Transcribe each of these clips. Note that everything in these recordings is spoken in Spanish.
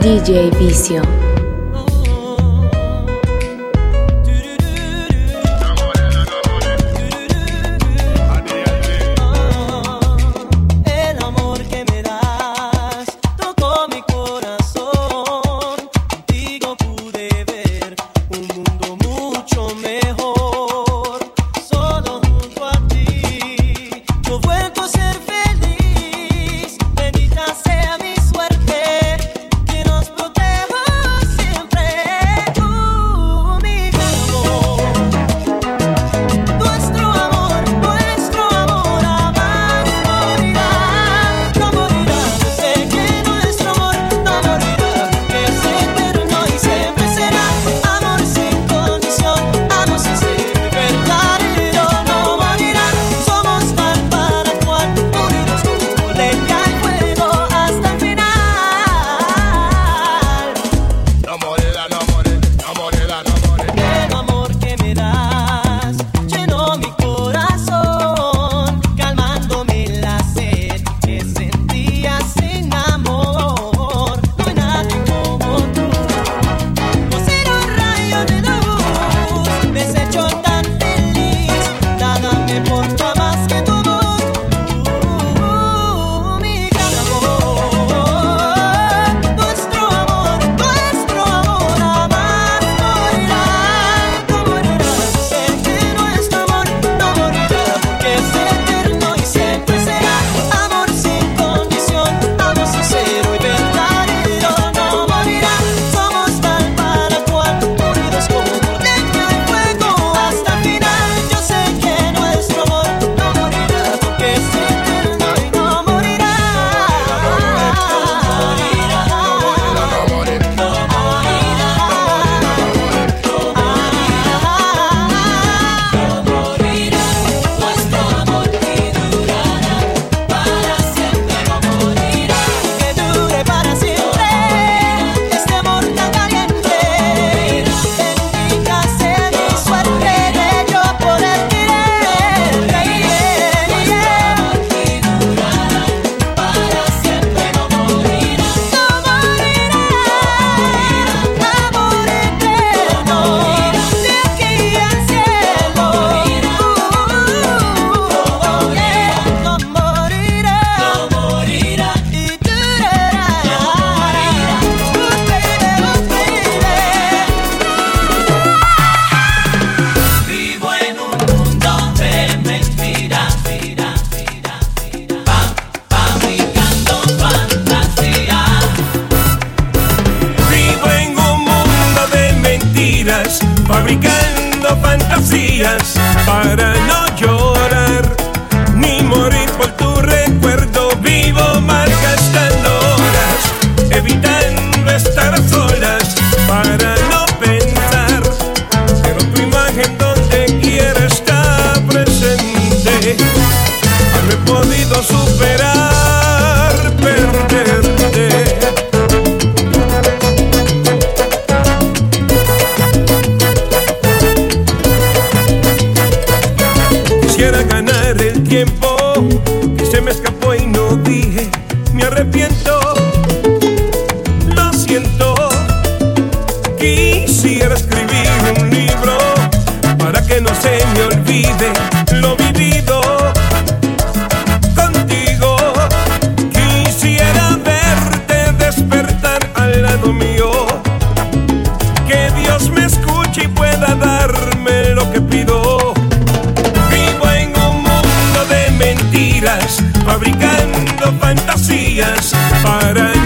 DJ Vicio. fabricando fantasías para no llorar. fabricando fantasías para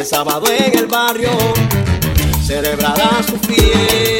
el sábado en el barrio celebrará su fiesta.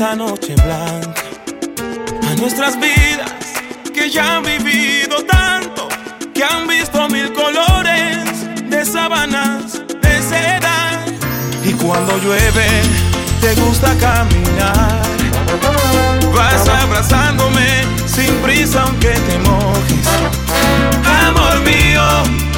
Noche blanca, a nuestras vidas que ya han vivido tanto, que han visto mil colores de sábanas de seda. Y cuando llueve, te gusta caminar. Vas abrazándome sin prisa aunque te mojes. Amor mío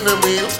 enemy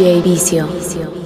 DJ Vicio.